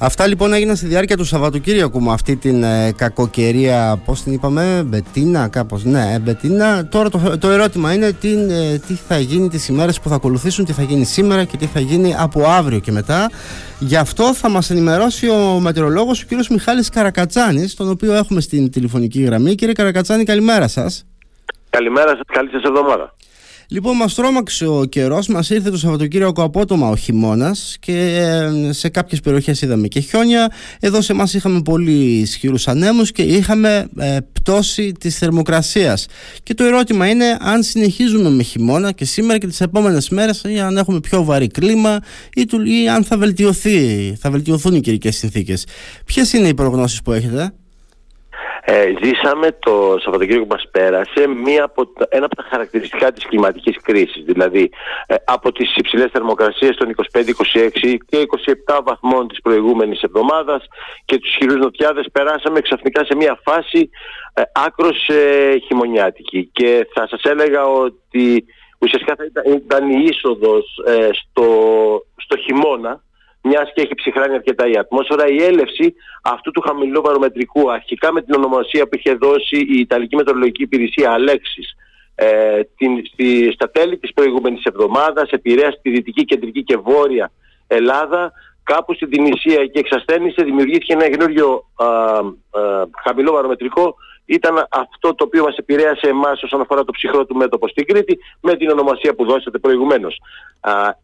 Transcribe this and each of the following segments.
Αυτά λοιπόν έγιναν στη διάρκεια του Σαββατοκύριακου με αυτή την ε, κακοκαιρία, πώς την είπαμε, Μπετίνα κάπως, ναι, ε, Μπετίνα. Τώρα το, το ερώτημα είναι τι, ε, τι θα γίνει τις ημέρες που θα ακολουθήσουν, τι θα γίνει σήμερα και τι θα γίνει από αύριο και μετά. Γι' αυτό θα μας ενημερώσει ο μετεωρολόγος ο κύριος Μιχάλης Καρακατσάνης, τον οποίο έχουμε στην τηλεφωνική γραμμή. Κύριε Καρακατσάνη, καλημέρα σας. Καλημέρα σας, καλή σας εβδομάδα. Λοιπόν, μας τρόμαξε ο καιρός, μας ήρθε το Σαββατοκύριακο απότομα ο χειμώνας και ε, σε κάποιες περιοχές είδαμε και χιόνια. Εδώ σε εμάς είχαμε πολύ ισχυρούς ανέμους και είχαμε ε, πτώση της θερμοκρασίας. Και το ερώτημα είναι αν συνεχίζουμε με χειμώνα και σήμερα και τις επόμενες μέρες, ή αν έχουμε πιο βαρύ κλίμα, ή, ή αν θα, βελτιωθεί, θα βελτιωθούν οι καιρικές συνθήκες. Ποιες είναι οι προγνώσεις που έχετε, ε, ζήσαμε το Σαββατοκύριακο που μας πέρασε μία από ένα από τα χαρακτηριστικά της κλιματικής κρίσης. Δηλαδή ε, από τις υψηλές θερμοκρασίες των 25, 26 και 27 βαθμών της προηγούμενης εβδομάδας και τους χειρούς νοτιάδες περάσαμε ξαφνικά σε μία φάση ε, άκρος ε, χειμωνιάτικη. Και θα σας έλεγα ότι ουσιαστικά θα ήταν, ήταν η είσοδος ε, στο, στο χειμώνα μιας και έχει ψυχράνει αρκετά η ατμόσφαιρα, η έλευση αυτού του χαμηλού βαρομετρικού, αρχικά με την ονομασία που είχε δώσει η Ιταλική Μετεωρολογική Υπηρεσία Αλέξης, ε, την, στη, στα τέλη της προηγούμενης εβδομάδας επηρέασε τη Δυτική, Κεντρική και Βόρεια Ελλάδα κάπου στην Τινησία και εξασθένησε δημιουργήθηκε ένα καινούριο χαμηλό βαρομετρικό ήταν αυτό το οποίο μας επηρέασε εμάς όσον αφορά το ψυχρό του μέτωπο στην Κρήτη με την ονομασία που δώσατε προηγουμένως.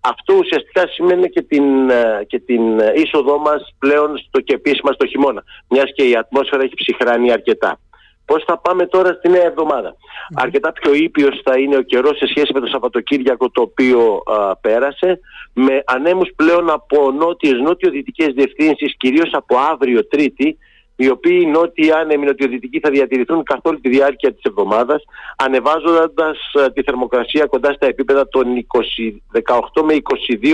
αυτό ουσιαστικά σημαίνει και την, ε, και την είσοδό μας πλέον στο και επίσημα στο χειμώνα, μιας και η ατμόσφαιρα έχει ψυχράνει αρκετά. Πώς θα πάμε τώρα στη νέα εβδομάδα; Αρκετά πιο ήπιος θα είναι ο καιρός σε σχέση με το Σαββατοκύριακο το οποίο πέρασε με ανέμους πλέον από νότιες νότιο-δυτικές διευθύνσεις κυρίως από αύριο Τρίτη οι οποίοι νότιοι άνεμοι νοτιοδυτικοί θα διατηρηθούν καθ' όλη τη διάρκεια της εβδομάδας ανεβάζοντας ε, τη θερμοκρασία κοντά στα επίπεδα των 20, 18 με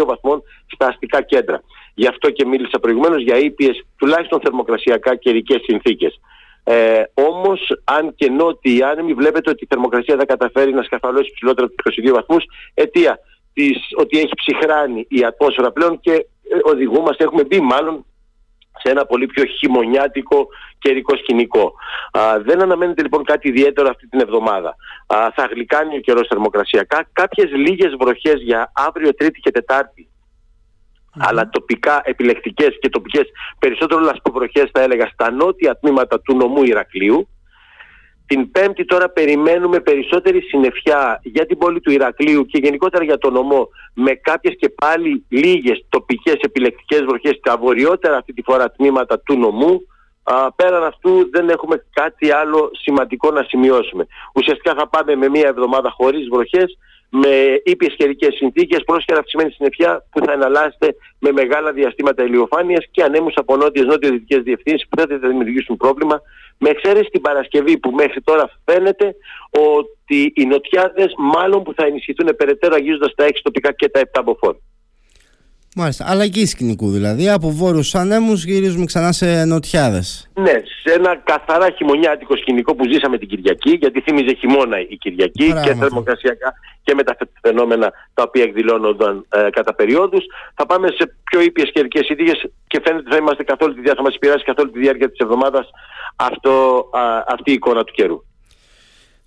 22 βαθμών στα αστικά κέντρα. Γι' αυτό και μίλησα προηγουμένως για ήπιες τουλάχιστον θερμοκρασιακά καιρικέ συνθήκες. Ε, Όμως, αν και νότιοι άνεμοι, βλέπετε ότι η θερμοκρασία θα καταφέρει να σκαφαλώσει ψηλότερα από τους 22 βαθμούς, αιτία της, ότι έχει ψυχράνει η ατμόσφαιρα πλέον και ε, οδηγούμαστε, έχουμε μπει μάλλον σε ένα πολύ πιο χειμωνιάτικο καιρικό σκηνικό. Α, δεν αναμένεται λοιπόν κάτι ιδιαίτερο αυτή την εβδομάδα. Α, θα γλυκάνει ο καιρός θερμοκρασιακά. Κάποιες λίγες βροχές για αύριο, Τρίτη και Τετάρτη αλλά τοπικά επιλεκτικές και τοπικές περισσότερο λασποβροχές θα έλεγα στα νότια τμήματα του νομού Ηρακλείου την Πέμπτη τώρα περιμένουμε περισσότερη συννεφιά για την πόλη του Ηρακλείου και γενικότερα για τον νομό με κάποιες και πάλι λίγες τοπικές επιλεκτικές βροχές στα βορειότερα αυτή τη φορά τμήματα του νομού. Α, πέραν αυτού δεν έχουμε κάτι άλλο σημαντικό να σημειώσουμε. Ουσιαστικά θα πάμε με μία εβδομάδα χωρίς βροχές με ήπιες καιρικές συνθήκες, πρόσχερα αυξημένη συννεφιά που θα εναλλάσσεται με μεγάλα διαστήματα ηλιοφάνειας και ανέμους από νότιες νότιο-δυτικές διευθύνσεις που δεν θα δημιουργήσουν πρόβλημα με εξαίρεση την Παρασκευή που μέχρι τώρα φαίνεται ότι οι νοτιάδες μάλλον που θα ενισχυθούν περαιτέρω αγγίζοντας τα 6 τοπικά και τα 7 μποφόρ. Μάλιστα. Αλλαγή σκηνικού δηλαδή. Από βόρειους ανέμου γυρίζουμε ξανά σε νοτιάδες. Ναι, σε ένα καθαρά χειμωνιάτικο σκηνικό που ζήσαμε την Κυριακή, γιατί θύμιζε χειμώνα η Κυριακή και θερμοκρασιακά και με τα φαινόμενα τα οποία εκδηλώνονταν ε, κατά περιόδους. Θα πάμε σε πιο ήπιες καιρικές συνθήκες και φαίνεται ότι θα είμαστε καθ' όλη τη διάρκεια, θα μας επηρεάσει καθ' όλη τη διάρκεια της εβδομάδας αυτή η εικόνα του καιρού.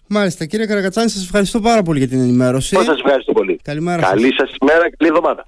Μάλιστα, κύριε Καρακατσάνη, σας ευχαριστώ πάρα πολύ για την ενημέρωση. Σας ευχαριστώ πολύ. Καλημέρα. Καλή σας ημέρα και καλή εβδομάδα.